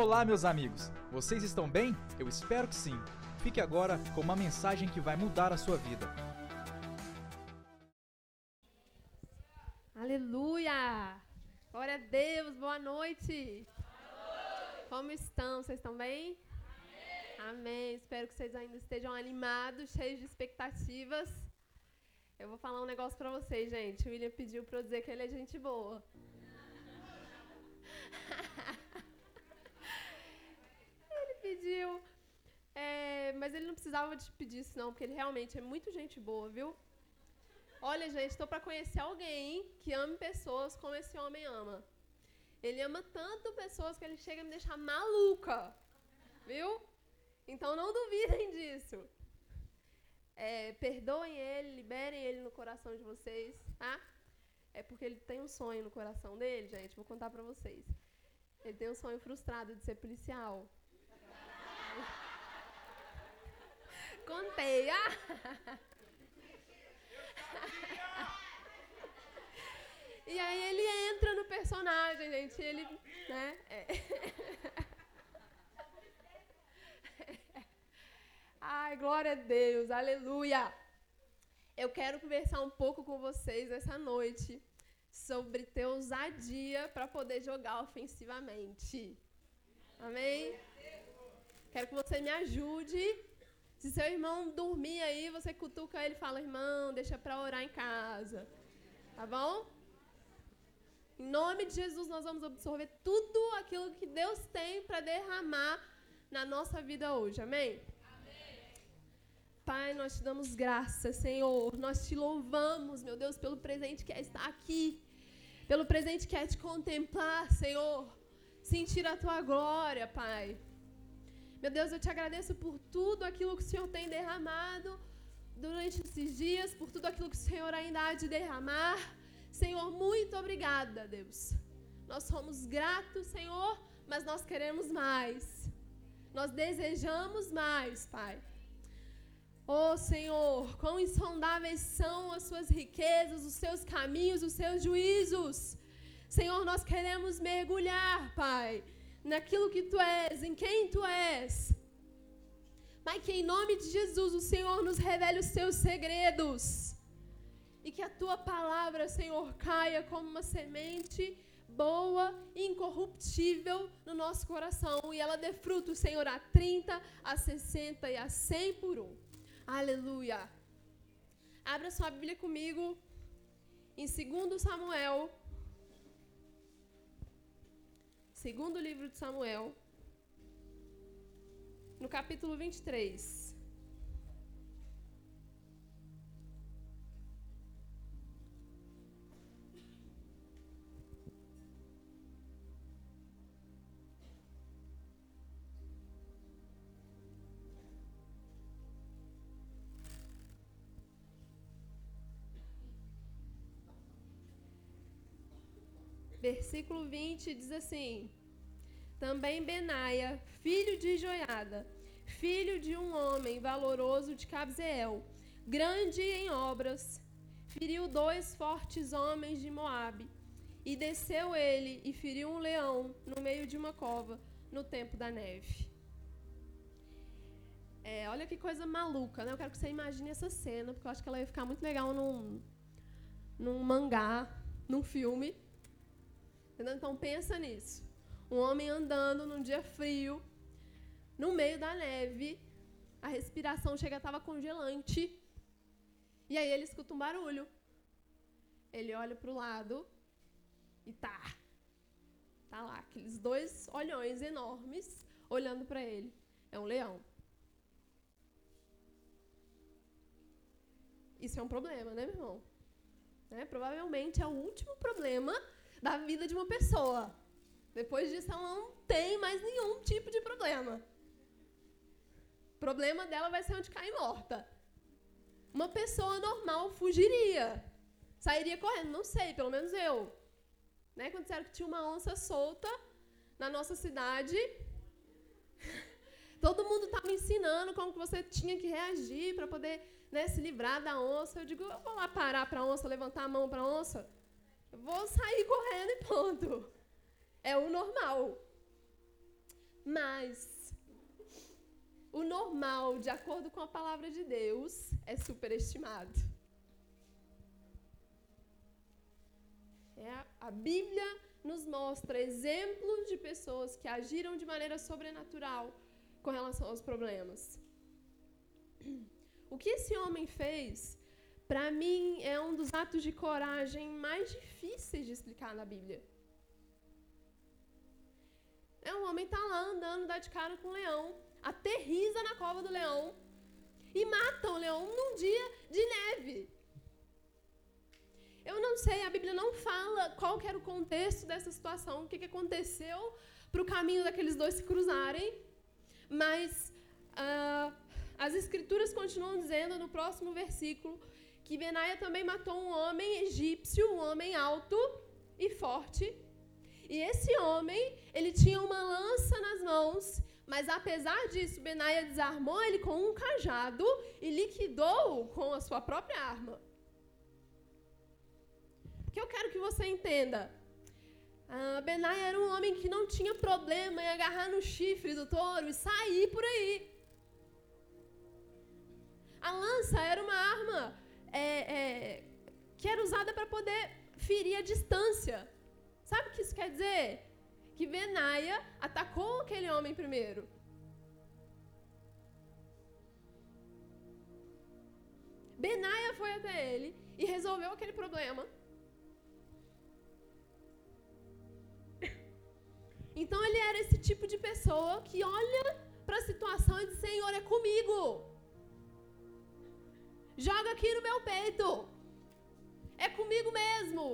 Olá, meus amigos! Vocês estão bem? Eu espero que sim. Fique agora com uma mensagem que vai mudar a sua vida. Aleluia! Glória a Deus, boa noite! Como estão? Vocês estão bem? Amém. Amém. Espero que vocês ainda estejam animados, cheios de expectativas. Eu vou falar um negócio pra vocês, gente. O William pediu pra eu dizer que ele é gente boa. Pediu. É, mas ele não precisava te pedir isso, não, porque ele realmente é muito gente boa, viu? Olha, gente, estou para conhecer alguém que ame pessoas como esse homem ama. Ele ama tanto pessoas que ele chega a me deixar maluca, viu? Então não duvidem disso. É, perdoem ele, liberem ele no coração de vocês, tá? É porque ele tem um sonho no coração dele, gente. Vou contar para vocês. Ele tem um sonho frustrado de ser policial. Contei. Ah. E aí ele entra no personagem, gente. Ele, né? É. Ai, glória a Deus, aleluia. Eu quero conversar um pouco com vocês essa noite sobre ter ousadia para poder jogar ofensivamente. Amém? Quero que você me ajude se seu irmão dormir aí, você cutuca ele e fala: irmão, deixa para orar em casa. Tá bom? Em nome de Jesus, nós vamos absorver tudo aquilo que Deus tem para derramar na nossa vida hoje. Amém? Pai, nós te damos graça, Senhor. Nós te louvamos, meu Deus, pelo presente que é estar aqui. Pelo presente que é te contemplar, Senhor. Sentir a tua glória, Pai. Meu Deus, eu te agradeço por tudo aquilo que o Senhor tem derramado durante esses dias, por tudo aquilo que o Senhor ainda há de derramar. Senhor, muito obrigada, Deus. Nós somos gratos, Senhor, mas nós queremos mais. Nós desejamos mais, Pai. Oh Senhor, quão insondáveis são as suas riquezas, os seus caminhos, os seus juízos. Senhor, nós queremos mergulhar, Pai naquilo que tu és, em quem tu és. Pai, que em nome de Jesus o Senhor nos revele os seus segredos. E que a tua palavra, Senhor, caia como uma semente boa, incorruptível no nosso coração. E ela dê fruto, Senhor, a 30, a 60 e a 100 por um. Aleluia. Abra sua Bíblia comigo em 2 Samuel, Segundo livro de Samuel, no capítulo 23. Versículo 20 diz assim: Também Benaia, filho de Joiada, filho de um homem valoroso de Cabzeel, grande em obras, feriu dois fortes homens de Moabe, e desceu ele e feriu um leão no meio de uma cova, no tempo da neve. É, olha que coisa maluca, né? Eu quero que você imagine essa cena, porque eu acho que ela ia ficar muito legal num, num mangá, num filme. Então pensa nisso. Um homem andando num dia frio, no meio da neve, a respiração chega estava congelante. E aí ele escuta um barulho. Ele olha para o lado e tá. Tá lá, aqueles dois olhões enormes olhando para ele. É um leão. Isso é um problema, né, meu irmão? Né? Provavelmente é o último problema da vida de uma pessoa. Depois disso, ela não tem mais nenhum tipo de problema. O problema dela vai ser onde cair morta. Uma pessoa normal fugiria. Sairia correndo, não sei, pelo menos eu. Né? Quando disseram que tinha uma onça solta na nossa cidade, todo mundo estava ensinando como que você tinha que reagir para poder né, se livrar da onça. Eu digo, eu vou lá parar para a onça, levantar a mão para a onça. Vou sair correndo e ponto. É o normal. Mas o normal, de acordo com a palavra de Deus, é superestimado. É, a Bíblia nos mostra exemplos de pessoas que agiram de maneira sobrenatural com relação aos problemas. O que esse homem fez, para mim, é um dos atos de coragem mais difíceis de explicar na Bíblia. É um homem tá lá andando, dá de cara com um leão, aterriza na cova do leão e mata o leão num dia de neve. Eu não sei, a Bíblia não fala qual era o contexto dessa situação, o que, que aconteceu para o caminho daqueles dois se cruzarem, mas uh, as Escrituras continuam dizendo no próximo versículo que Benaia também matou um homem egípcio, um homem alto e forte. E esse homem, ele tinha uma lança nas mãos, mas apesar disso, Benaia desarmou ele com um cajado e liquidou-o com a sua própria arma que eu quero que você entenda. Ah, Benai era um homem que não tinha problema em agarrar no chifre do touro e sair por aí. A lança era uma arma é, é, que era usada para poder ferir a distância. Sabe o que isso quer dizer? Que Benaia atacou aquele homem primeiro. Benaia foi até ele e resolveu aquele problema. Então ele era esse tipo de pessoa que olha para a situação e diz: Senhor, é comigo. Joga aqui no meu peito. É comigo mesmo.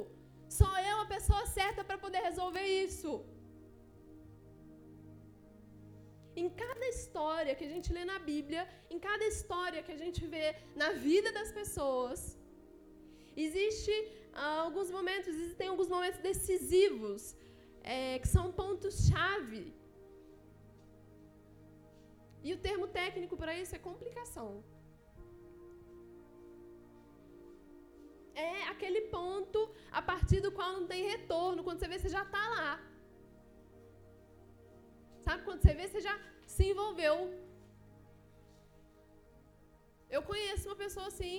Sou eu a pessoa certa para poder resolver isso. Em cada história que a gente lê na Bíblia, em cada história que a gente vê na vida das pessoas, existe ah, alguns momentos, existem alguns momentos decisivos é, que são pontos-chave. E o termo técnico para isso é complicação. É aquele ponto a partir do qual não tem retorno. Quando você vê, você já está lá. Sabe? Quando você vê, você já se envolveu. Eu conheço uma pessoa assim.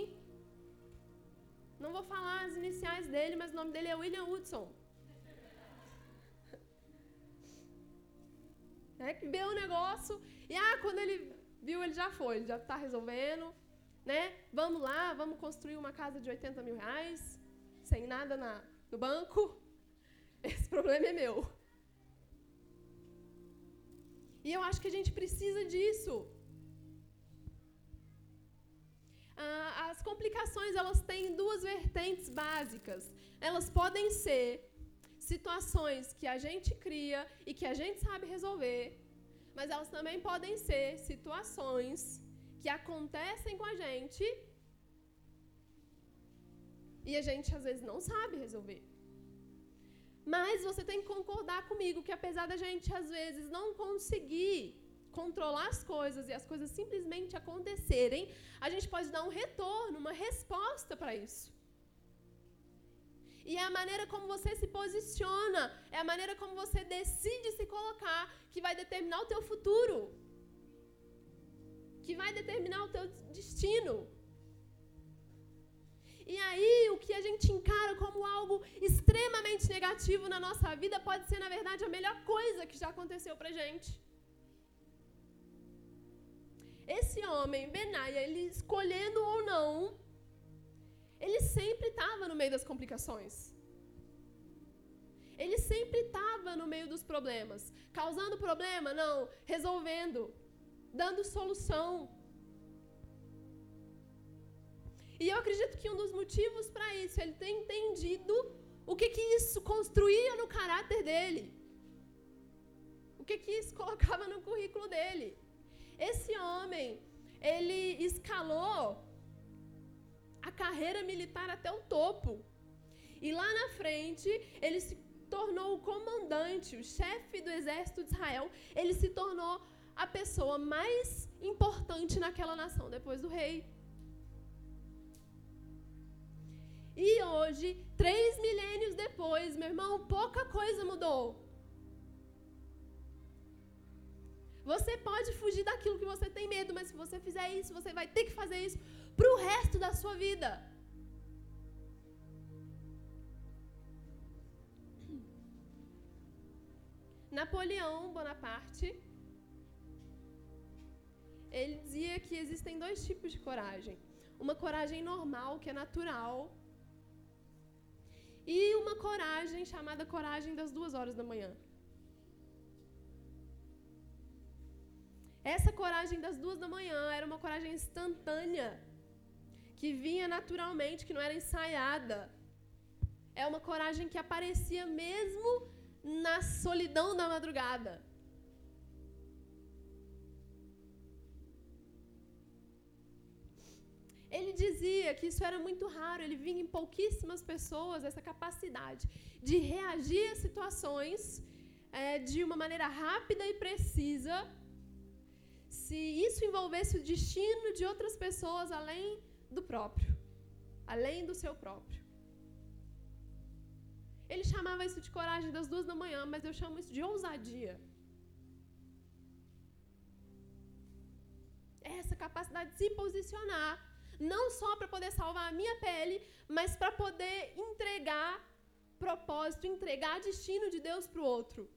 Não vou falar as iniciais dele, mas o nome dele é William Woodson. Né? Que vê o negócio e ah, quando ele viu, ele já foi, ele já está resolvendo. Né? Vamos lá, vamos construir uma casa de 80 mil reais, sem nada na, no banco. Esse problema é meu. E eu acho que a gente precisa disso. Ah, as complicações elas têm duas vertentes básicas. Elas podem ser situações que a gente cria e que a gente sabe resolver, mas elas também podem ser situações que acontecem com a gente e a gente às vezes não sabe resolver. Mas você tem que concordar comigo que apesar da gente às vezes não conseguir controlar as coisas e as coisas simplesmente acontecerem, a gente pode dar um retorno, uma resposta para isso. E é a maneira como você se posiciona, é a maneira como você decide se colocar que vai determinar o teu futuro. Que vai determinar o teu destino. E aí, o que a gente encara como algo extremamente negativo na nossa vida pode ser, na verdade, a melhor coisa que já aconteceu pra gente. Esse homem, Benaia, ele escolhendo ou não, ele sempre estava no meio das complicações. Ele sempre estava no meio dos problemas. Causando problema? Não. Resolvendo. Dando solução. E eu acredito que um dos motivos para isso, ele tem entendido o que, que isso construía no caráter dele. O que, que isso colocava no currículo dele. Esse homem, ele escalou a carreira militar até o topo. E lá na frente, ele se tornou o comandante, o chefe do exército de Israel. Ele se tornou a pessoa mais importante naquela nação depois do rei. E hoje, três milênios depois, meu irmão, pouca coisa mudou. Você pode fugir daquilo que você tem medo, mas se você fizer isso, você vai ter que fazer isso para o resto da sua vida. Napoleão Bonaparte, ele dizia que existem dois tipos de coragem. Uma coragem normal, que é natural, e uma coragem chamada coragem das duas horas da manhã. Essa coragem das duas da manhã era uma coragem instantânea, que vinha naturalmente, que não era ensaiada. É uma coragem que aparecia mesmo na solidão da madrugada. Ele dizia que isso era muito raro, ele vinha em pouquíssimas pessoas, essa capacidade de reagir a situações é, de uma maneira rápida e precisa, se isso envolvesse o destino de outras pessoas além do próprio, além do seu próprio. Ele chamava isso de coragem das duas da manhã, mas eu chamo isso de ousadia. Essa capacidade de se posicionar, não só para poder salvar a minha pele, mas para poder entregar propósito, entregar destino de Deus para o outro.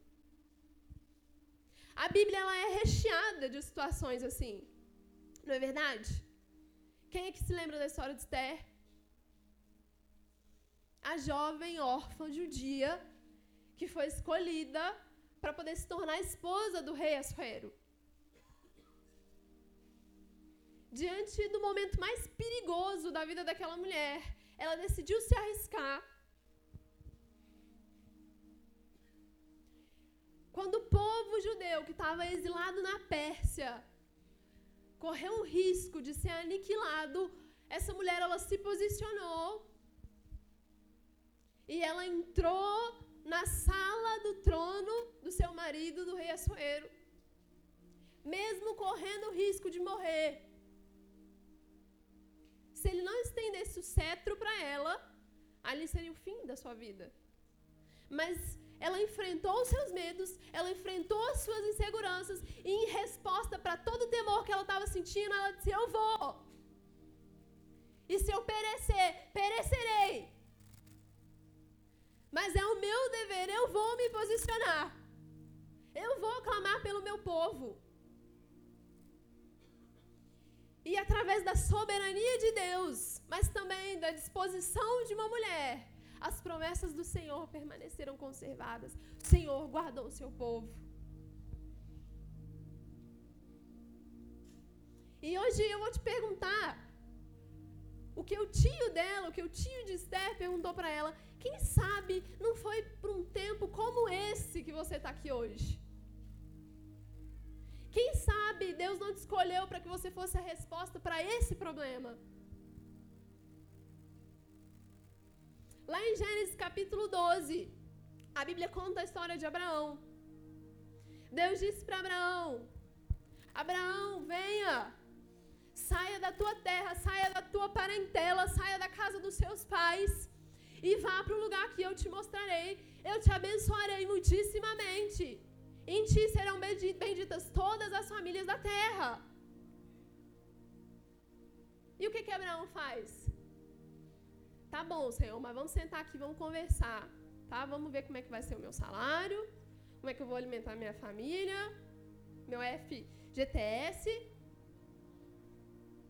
A Bíblia ela é recheada de situações assim. Não é verdade? Quem é que se lembra da história de Esther? a jovem órfã judia que foi escolhida para poder se tornar esposa do rei Assuero. Diante do momento mais perigoso da vida daquela mulher, ela decidiu se arriscar. Quando o povo judeu que estava exilado na Pérsia correu o risco de ser aniquilado, essa mulher ela se posicionou e ela entrou na sala do trono do seu marido, do rei Assuero, mesmo correndo o risco de morrer. Se ele não estendesse o cetro para ela, ali seria o fim da sua vida. Mas ela enfrentou os seus medos, ela enfrentou as suas inseguranças, e em resposta para todo o temor que ela estava sentindo, ela disse: Eu vou. E se eu perecer, perecerei. Mas é o meu dever, eu vou me posicionar. Eu vou clamar pelo meu povo. E através da soberania de Deus, mas também da disposição de uma mulher, as promessas do Senhor permaneceram conservadas. O Senhor guardou o seu povo. E hoje eu vou te perguntar: o que o tio dela, o que o tio de Esther perguntou para ela, quem sabe não foi por um tempo como esse que você está aqui hoje? Quem sabe Deus não te escolheu para que você fosse a resposta para esse problema? Lá em Gênesis capítulo 12, a Bíblia conta a história de Abraão. Deus disse para Abraão: Abraão, venha, saia da tua terra, saia da tua parentela, saia da casa dos seus pais e vá para o lugar que eu te mostrarei. Eu te abençoarei muitíssimamente. Em ti serão benditas todas as famílias da terra. E o que, que Abraão faz? Tá bom, Senhor, mas vamos sentar aqui, vamos conversar. Tá? Vamos ver como é que vai ser o meu salário, como é que eu vou alimentar minha família, meu FGTS,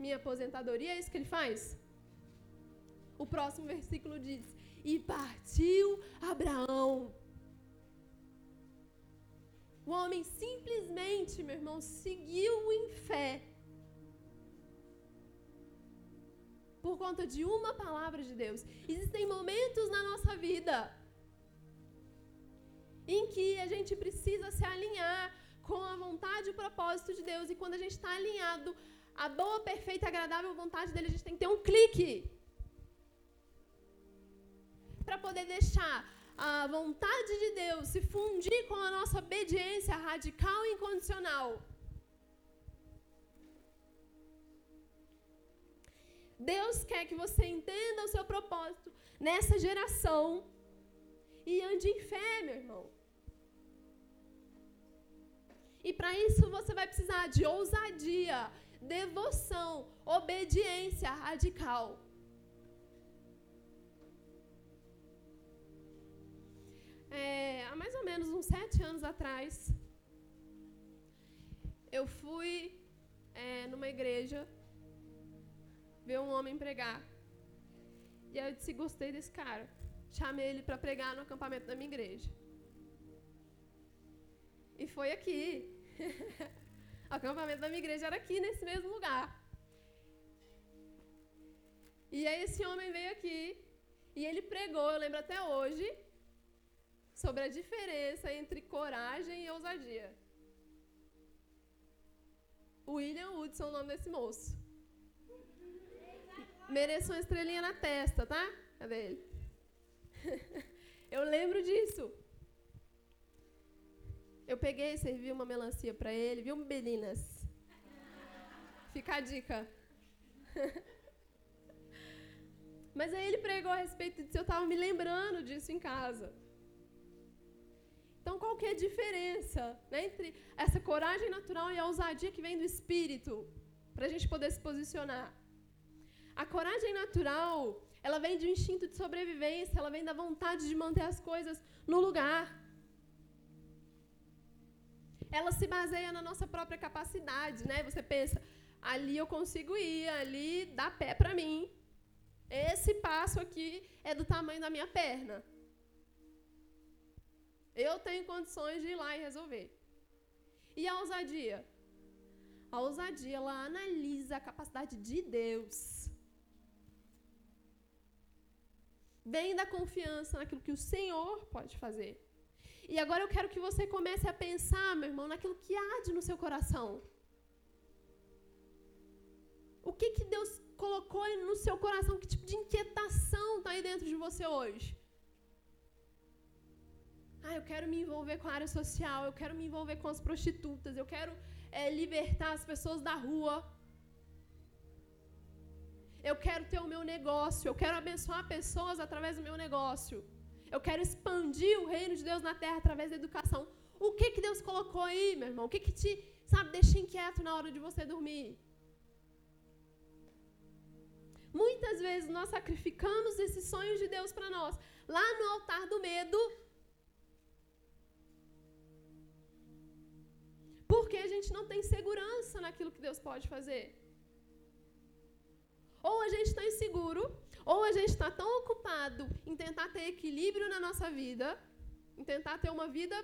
minha aposentadoria, é isso que ele faz? O próximo versículo diz: E partiu Abraão. O homem simplesmente, meu irmão, seguiu em fé. Por conta de uma palavra de Deus. Existem momentos na nossa vida em que a gente precisa se alinhar com a vontade e o propósito de Deus. E quando a gente está alinhado a boa, perfeita agradável vontade dele, a gente tem que ter um clique para poder deixar a vontade de Deus se fundir com a nossa obediência radical e incondicional. Deus quer que você entenda o seu propósito nessa geração e ande em fé, meu irmão. E para isso você vai precisar de ousadia, devoção, obediência radical. Menos uns sete anos atrás, eu fui é, numa igreja ver um homem pregar. E aí eu disse: gostei desse cara. Chamei ele para pregar no acampamento da minha igreja. E foi aqui. o acampamento da minha igreja era aqui, nesse mesmo lugar. E aí esse homem veio aqui e ele pregou, eu lembro até hoje, sobre a diferença entre coragem e ousadia. William Woodson é o nome desse moço. Mereço uma estrelinha na testa, tá? Cadê ele? eu lembro disso. Eu peguei e servi uma melancia para ele, viu, Belinas? Fica a dica. Mas aí ele pregou a respeito disso, eu estava me lembrando disso em casa. Então, qual que é a diferença né, entre essa coragem natural e a ousadia que vem do Espírito, para a gente poder se posicionar? A coragem natural, ela vem um instinto de sobrevivência, ela vem da vontade de manter as coisas no lugar. Ela se baseia na nossa própria capacidade, né? Você pensa, ali eu consigo ir, ali dá pé para mim. Esse passo aqui é do tamanho da minha perna. Eu tenho condições de ir lá e resolver. E a ousadia? A ousadia, ela analisa a capacidade de Deus. Vem da confiança naquilo que o Senhor pode fazer. E agora eu quero que você comece a pensar, meu irmão, naquilo que arde no seu coração. O que, que Deus colocou no seu coração? Que tipo de inquietação está aí dentro de você hoje? Ah, eu quero me envolver com a área social, eu quero me envolver com as prostitutas, eu quero é, libertar as pessoas da rua. Eu quero ter o meu negócio, eu quero abençoar pessoas através do meu negócio. Eu quero expandir o reino de Deus na terra através da educação. O que que Deus colocou aí, meu irmão? O que que te, sabe, deixa inquieto na hora de você dormir? Muitas vezes nós sacrificamos esses sonhos de Deus para nós, lá no altar do medo, Porque a gente não tem segurança naquilo que Deus pode fazer. Ou a gente está inseguro, ou a gente está tão ocupado em tentar ter equilíbrio na nossa vida, em tentar ter uma vida,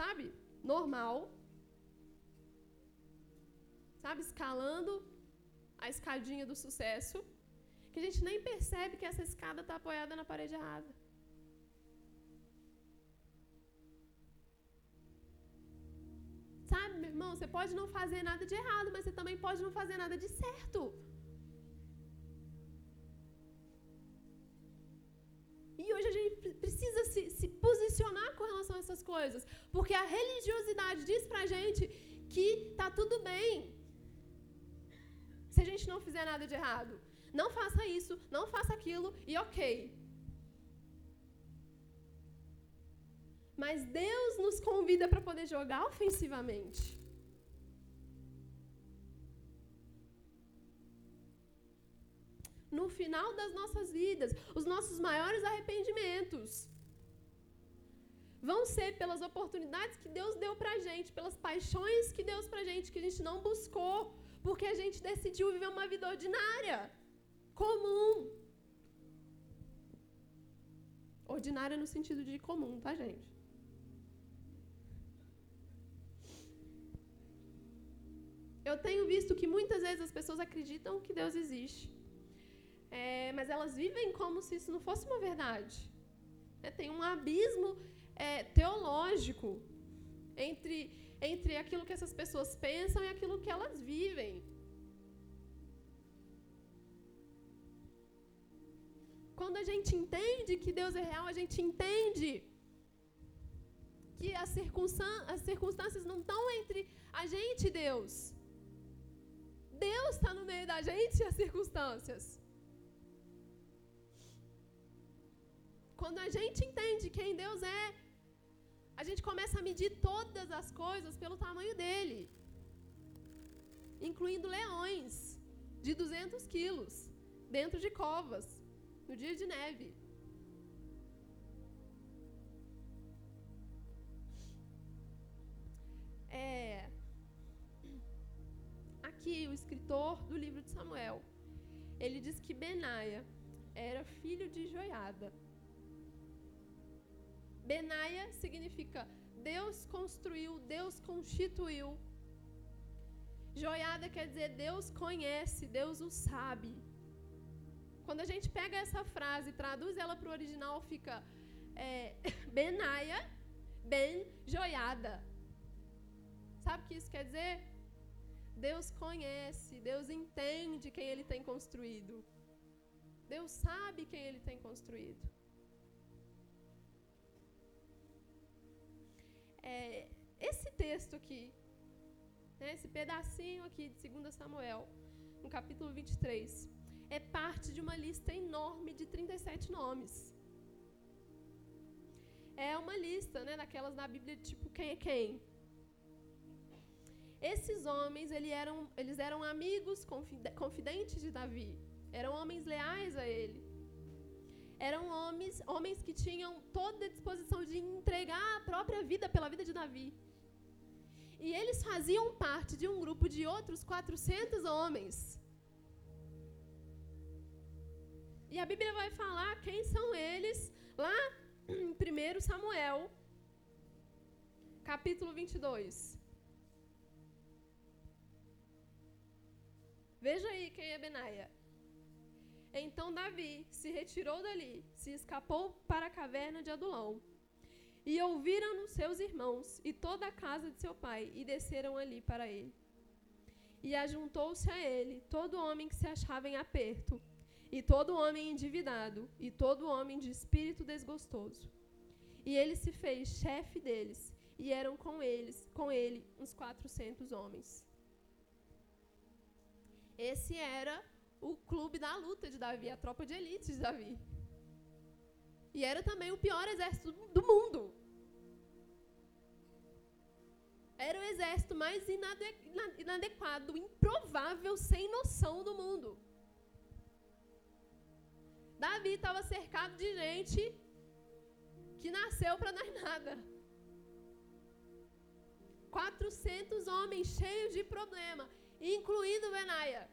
sabe, normal, sabe, escalando a escadinha do sucesso, que a gente nem percebe que essa escada está apoiada na parede errada. Sabe, meu irmão, você pode não fazer nada de errado, mas você também pode não fazer nada de certo. E hoje a gente precisa se, se posicionar com relação a essas coisas, porque a religiosidade diz pra gente que tá tudo bem se a gente não fizer nada de errado. Não faça isso, não faça aquilo e ok. Mas Deus nos convida para poder jogar ofensivamente. No final das nossas vidas, os nossos maiores arrependimentos vão ser pelas oportunidades que Deus deu para a gente, pelas paixões que Deus para a gente, que a gente não buscou, porque a gente decidiu viver uma vida ordinária, comum. Ordinária no sentido de comum, tá, gente? Eu tenho visto que muitas vezes as pessoas acreditam que Deus existe, é, mas elas vivem como se isso não fosse uma verdade. É, tem um abismo é, teológico entre, entre aquilo que essas pessoas pensam e aquilo que elas vivem. Quando a gente entende que Deus é real, a gente entende que as, as circunstâncias não estão entre a gente e Deus. Deus está no meio da gente e as circunstâncias. Quando a gente entende quem Deus é, A gente começa a medir todas as coisas pelo tamanho dele, incluindo leões de 200 quilos dentro de covas no dia de neve. É, o escritor do livro de Samuel, ele diz que Benaia era filho de Joiada. Benaia significa Deus construiu, Deus constituiu. Joiada quer dizer Deus conhece, Deus o sabe. Quando a gente pega essa frase e traduz ela para o original, fica é, Benaia, Ben Joiada. Sabe o que isso quer dizer? Deus conhece, Deus entende quem Ele tem construído. Deus sabe quem Ele tem construído. É, esse texto aqui, né, esse pedacinho aqui de 2 Samuel, no capítulo 23, é parte de uma lista enorme de 37 nomes. É uma lista, né, daquelas na Bíblia, tipo, quem é quem? Esses homens, eles eram, eles eram amigos confidentes de Davi. Eram homens leais a ele. Eram homens, homens que tinham toda a disposição de entregar a própria vida pela vida de Davi. E eles faziam parte de um grupo de outros 400 homens. E a Bíblia vai falar quem são eles lá em 1 Samuel, capítulo 22. Veja aí quem é Benaia. Então Davi se retirou dali, se escapou para a caverna de Adulão. E ouviram-no seus irmãos e toda a casa de seu pai, e desceram ali para ele. E ajuntou-se a ele todo homem que se achava em aperto, e todo homem endividado, e todo homem de espírito desgostoso. E ele se fez chefe deles, e eram com eles, com ele, uns quatrocentos homens. Esse era o clube da luta de Davi, a tropa de elite de Davi. E era também o pior exército do mundo. Era o exército mais inade inadequado, improvável, sem noção do mundo. Davi estava cercado de gente que nasceu para dar nada. 400 homens cheios de problema incluindo Benaia.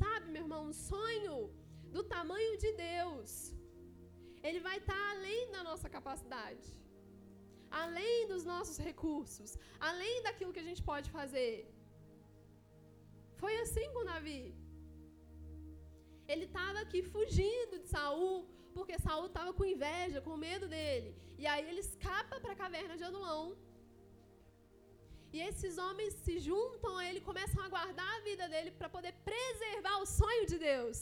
Sabe, meu irmão, um sonho do tamanho de Deus, ele vai estar além da nossa capacidade, além dos nossos recursos, além daquilo que a gente pode fazer. Foi assim com Davi. Ele estava aqui fugindo de Saul, porque Saul estava com inveja, com medo dele. E aí ele escapa para a caverna de Adulão. E esses homens se juntam a ele, começam a guardar a vida dele para poder preservar o sonho de Deus.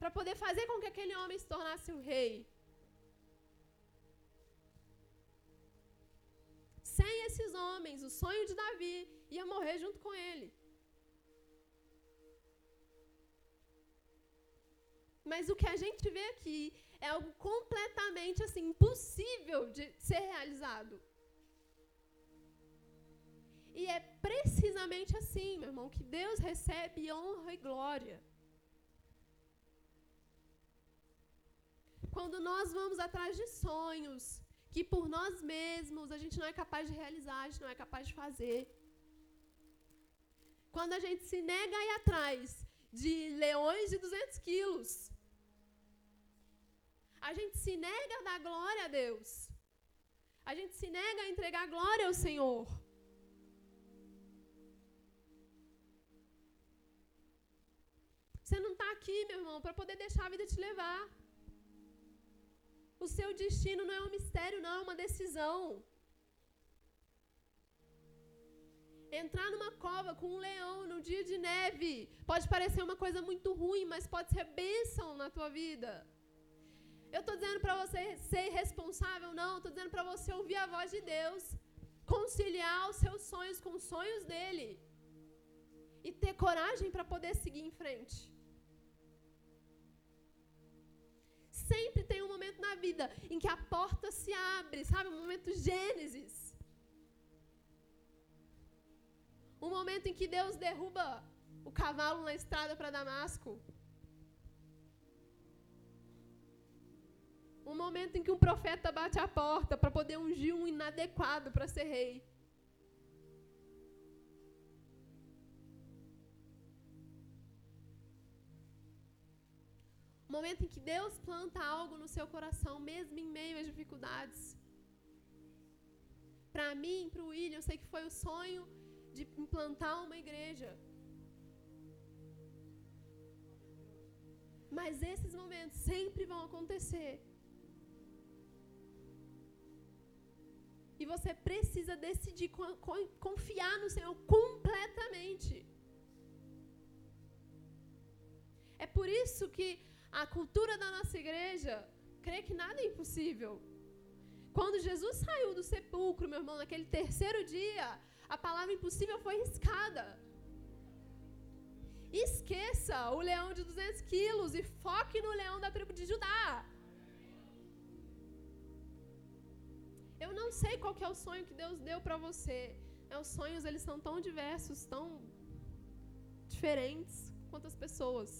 Para poder fazer com que aquele homem se tornasse um rei. Sem esses homens, o sonho de Davi ia morrer junto com ele. Mas o que a gente vê aqui é algo completamente assim impossível de ser realizado. E é precisamente assim, meu irmão, que Deus recebe honra e glória. Quando nós vamos atrás de sonhos que por nós mesmos a gente não é capaz de realizar, a gente não é capaz de fazer. Quando a gente se nega a ir atrás de leões de 200 quilos, a gente se nega a dar glória a Deus. A gente se nega a entregar glória ao Senhor. Você não está aqui, meu irmão, para poder deixar a vida te levar. O seu destino não é um mistério, não, é uma decisão. Entrar numa cova com um leão num dia de neve pode parecer uma coisa muito ruim, mas pode ser bênção na tua vida. Eu estou dizendo para você ser responsável, não. Estou dizendo para você ouvir a voz de Deus, conciliar os seus sonhos com os sonhos dele e ter coragem para poder seguir em frente. sempre tem um momento na vida em que a porta se abre, sabe? Um momento Gênesis. Um momento em que Deus derruba o cavalo na estrada para Damasco. Um momento em que um profeta bate a porta para poder ungir um inadequado para ser rei. Um momento em que Deus planta algo no seu coração, mesmo em meio às dificuldades. Para mim, para o William, eu sei que foi o sonho de implantar uma igreja. Mas esses momentos sempre vão acontecer. E você precisa decidir confiar no Senhor completamente. É por isso que a cultura da nossa igreja crê que nada é impossível. Quando Jesus saiu do sepulcro, meu irmão, naquele terceiro dia, a palavra impossível foi riscada. Esqueça o leão de 200 quilos e foque no leão da tribo de Judá. Eu não sei qual é o sonho que Deus deu para você. É, os sonhos eles são tão diversos, tão diferentes quanto as pessoas.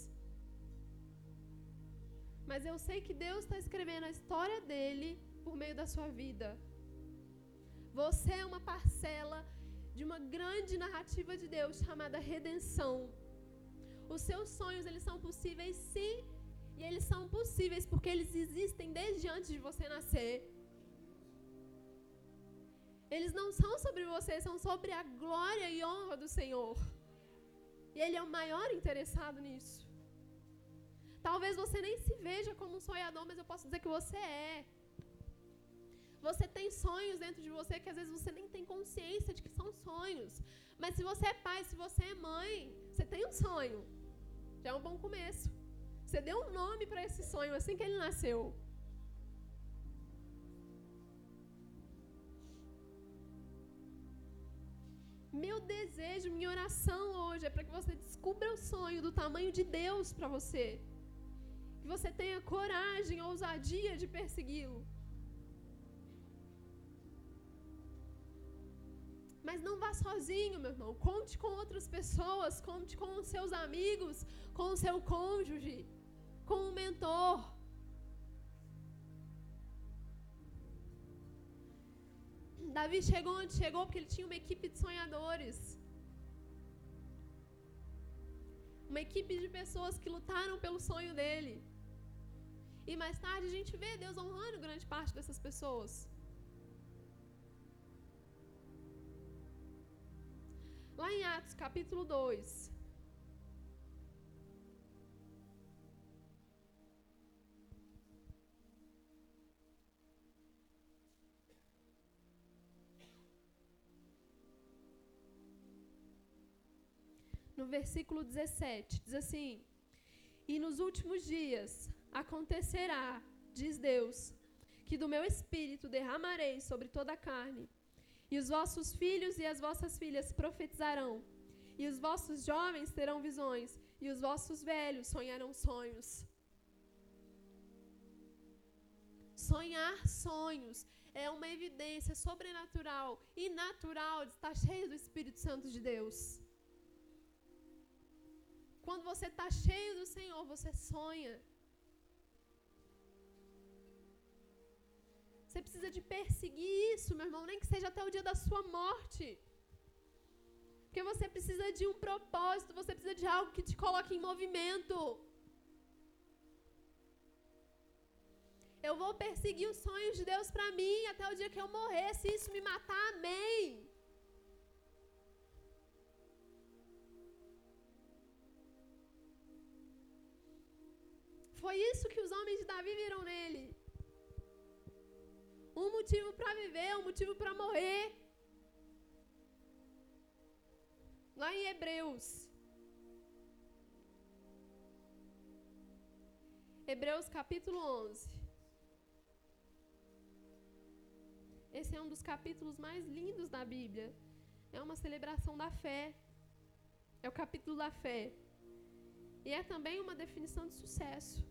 Mas eu sei que Deus está escrevendo a história dele por meio da sua vida. Você é uma parcela de uma grande narrativa de Deus chamada redenção. Os seus sonhos, eles são possíveis sim, e eles são possíveis porque eles existem desde antes de você nascer. Eles não são sobre você, são sobre a glória e honra do Senhor. E Ele é o maior interessado nisso. Talvez você nem se veja como um sonhador, mas eu posso dizer que você é. Você tem sonhos dentro de você que às vezes você nem tem consciência de que são sonhos. Mas se você é pai, se você é mãe, você tem um sonho. Já é um bom começo. Você deu um nome para esse sonho assim que ele nasceu. Meu desejo, minha oração hoje é para que você descubra o sonho do tamanho de Deus para você. Que você tenha coragem, ousadia de persegui-lo. Mas não vá sozinho, meu irmão. Conte com outras pessoas, conte com os seus amigos, com o seu cônjuge, com um mentor. Davi chegou onde chegou porque ele tinha uma equipe de sonhadores. Uma equipe de pessoas que lutaram pelo sonho dele. E mais tarde a gente vê Deus honrando grande parte dessas pessoas. Lá em Atos capítulo 2. Versículo 17, diz assim: E nos últimos dias acontecerá, diz Deus, que do meu espírito derramarei sobre toda a carne e os vossos filhos e as vossas filhas profetizarão, e os vossos jovens terão visões, e os vossos velhos sonharão sonhos. Sonhar sonhos é uma evidência sobrenatural e natural de estar cheio do Espírito Santo de Deus. Quando você está cheio do Senhor, você sonha. Você precisa de perseguir isso, meu irmão, nem que seja até o dia da sua morte. Porque você precisa de um propósito, você precisa de algo que te coloque em movimento. Eu vou perseguir os sonhos de Deus para mim até o dia que eu morrer. Se isso me matar, amém. Foi isso que os homens de Davi viram nele um motivo para viver, um motivo para morrer. Lá em Hebreus. Hebreus capítulo 11. Esse é um dos capítulos mais lindos da Bíblia. É uma celebração da fé. É o capítulo da fé. E é também uma definição de sucesso.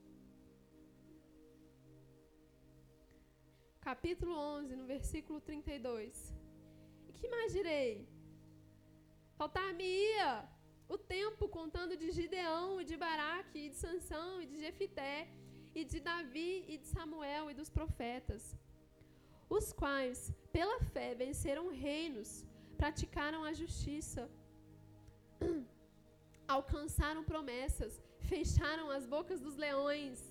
Capítulo 11, no versículo 32. E que mais direi? Faltar-me-ia o tempo contando de Gideão e de Baraque e de Sansão e de Jefité e de Davi e de Samuel e dos profetas, os quais, pela fé, venceram reinos, praticaram a justiça, alcançaram promessas, fecharam as bocas dos leões,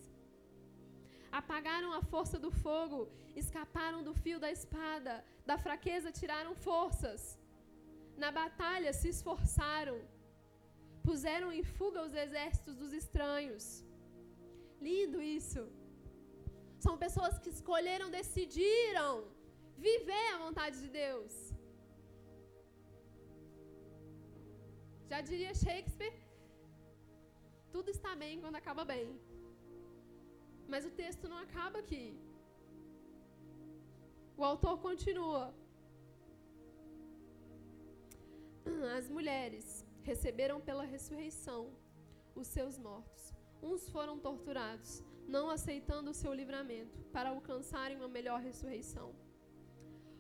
apagaram a força do fogo, escaparam do fio da espada, da fraqueza tiraram forças. Na batalha se esforçaram, puseram em fuga os exércitos dos estranhos. Lindo isso. São pessoas que escolheram, decidiram viver a vontade de Deus. Já diria Shakespeare: tudo está bem quando acaba bem. Mas o texto não acaba aqui. O autor continua. As mulheres receberam pela ressurreição os seus mortos. Uns foram torturados, não aceitando o seu livramento, para alcançarem uma melhor ressurreição.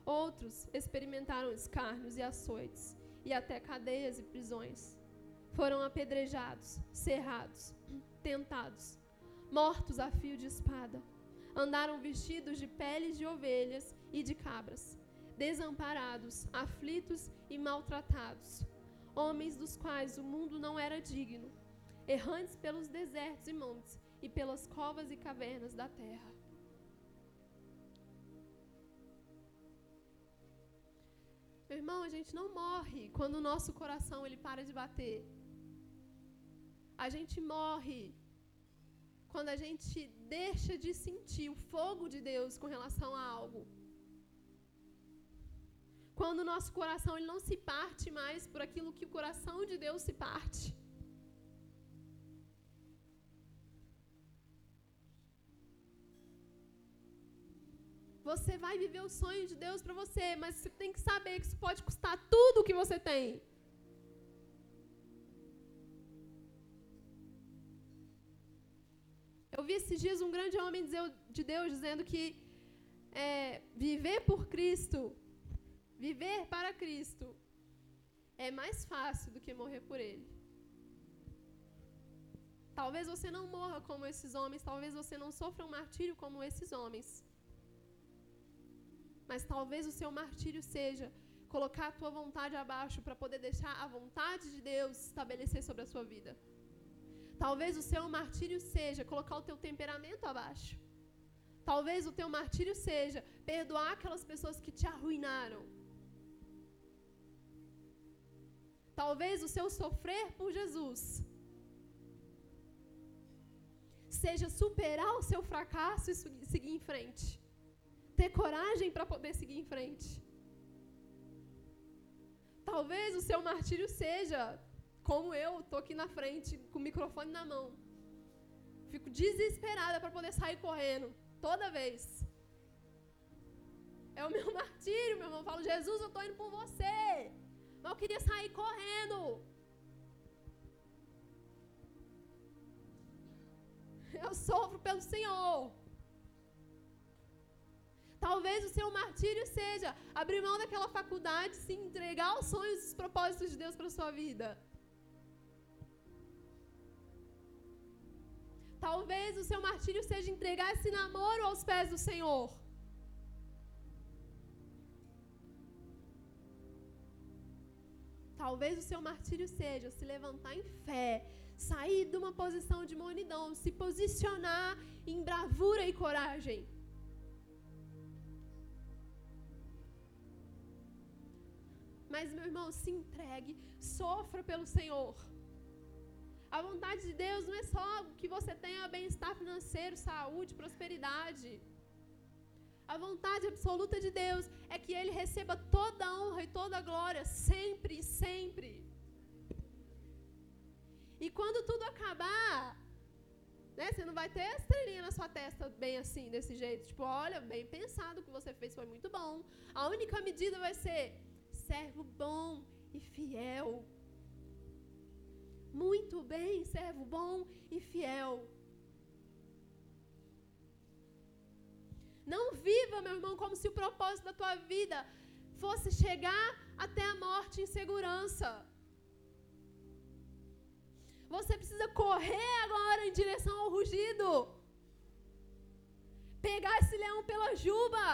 Outros experimentaram escárnios e açoites, e até cadeias e prisões. Foram apedrejados, cerrados, tentados, mortos a fio de espada. Andaram vestidos de peles de ovelhas e de cabras, desamparados, aflitos e maltratados homens dos quais o mundo não era digno, errantes pelos desertos e montes e pelas covas e cavernas da terra. Meu irmão, a gente não morre quando o nosso coração ele para de bater. A gente morre quando a gente deixa de sentir o fogo de Deus com relação a algo. Quando o nosso coração ele não se parte mais por aquilo que o coração de Deus se parte. Você vai viver o sonho de Deus para você, mas você tem que saber que isso pode custar tudo o que você tem. Eu vi esses dias um grande homem de Deus dizendo que é, viver por Cristo Viver para Cristo é mais fácil do que morrer por Ele. Talvez você não morra como esses homens, talvez você não sofra um martírio como esses homens. Mas talvez o seu martírio seja colocar a tua vontade abaixo para poder deixar a vontade de Deus estabelecer sobre a sua vida. Talvez o seu martírio seja colocar o teu temperamento abaixo. Talvez o teu martírio seja perdoar aquelas pessoas que te arruinaram. Talvez o seu sofrer por Jesus seja superar o seu fracasso e seguir em frente. Ter coragem para poder seguir em frente. Talvez o seu martírio seja, como eu, estou aqui na frente com o microfone na mão. Fico desesperada para poder sair correndo, toda vez. É o meu martírio, meu irmão. Eu falo, Jesus, eu estou indo por você. Mas eu queria sair correndo. Eu sofro pelo Senhor. Talvez o seu martírio seja abrir mão daquela faculdade, se entregar aos sonhos e os propósitos de Deus para sua vida. Talvez o seu martírio seja entregar esse namoro aos pés do Senhor. Talvez o seu martírio seja se levantar em fé, sair de uma posição de monidão, se posicionar em bravura e coragem. Mas, meu irmão, se entregue, sofra pelo Senhor. A vontade de Deus não é só que você tenha bem-estar financeiro, saúde, prosperidade. A vontade absoluta de Deus é que Ele receba toda a honra e toda a glória, sempre e sempre. E quando tudo acabar, né, você não vai ter a estrelinha na sua testa bem assim, desse jeito. Tipo, olha, bem pensado, o que você fez foi muito bom. A única medida vai ser servo bom e fiel. Muito bem, servo bom e fiel. Não viva, meu irmão, como se o propósito da tua vida fosse chegar até a morte em segurança. Você precisa correr agora em direção ao rugido. Pegar esse leão pela juba.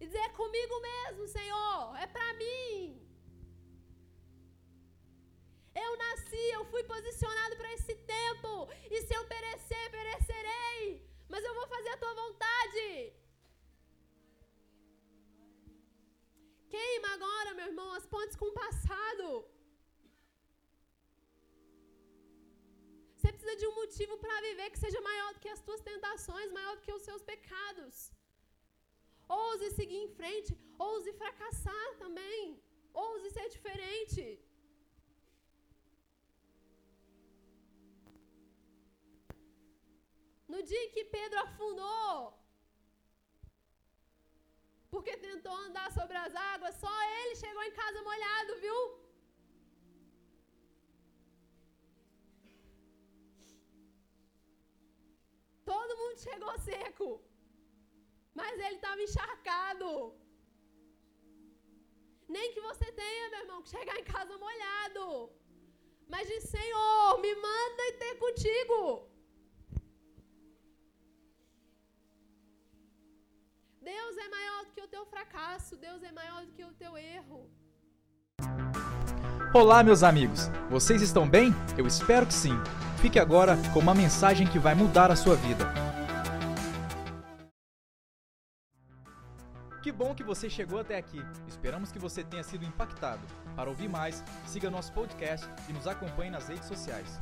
E dizer: é comigo mesmo, Senhor. É para mim. Eu nasci, eu fui posicionado para esse tempo. E se eu perecer, perecerei. Mas eu vou fazer a tua vontade. Queima agora, meu irmão, as pontes com o passado. Você precisa de um motivo para viver que seja maior do que as tuas tentações, maior do que os seus pecados. Ouse seguir em frente, ouse fracassar também, ouse ser diferente. Dia em que Pedro afundou, porque tentou andar sobre as águas, só ele chegou em casa molhado, viu? Todo mundo chegou seco, mas ele estava encharcado. Nem que você tenha, meu irmão, que chegar em casa molhado. Mas diz, Senhor, me manda e ter contigo. Deus é maior do que o teu fracasso, Deus é maior do que o teu erro. Olá, meus amigos! Vocês estão bem? Eu espero que sim. Fique agora com uma mensagem que vai mudar a sua vida. Que bom que você chegou até aqui. Esperamos que você tenha sido impactado. Para ouvir mais, siga nosso podcast e nos acompanhe nas redes sociais.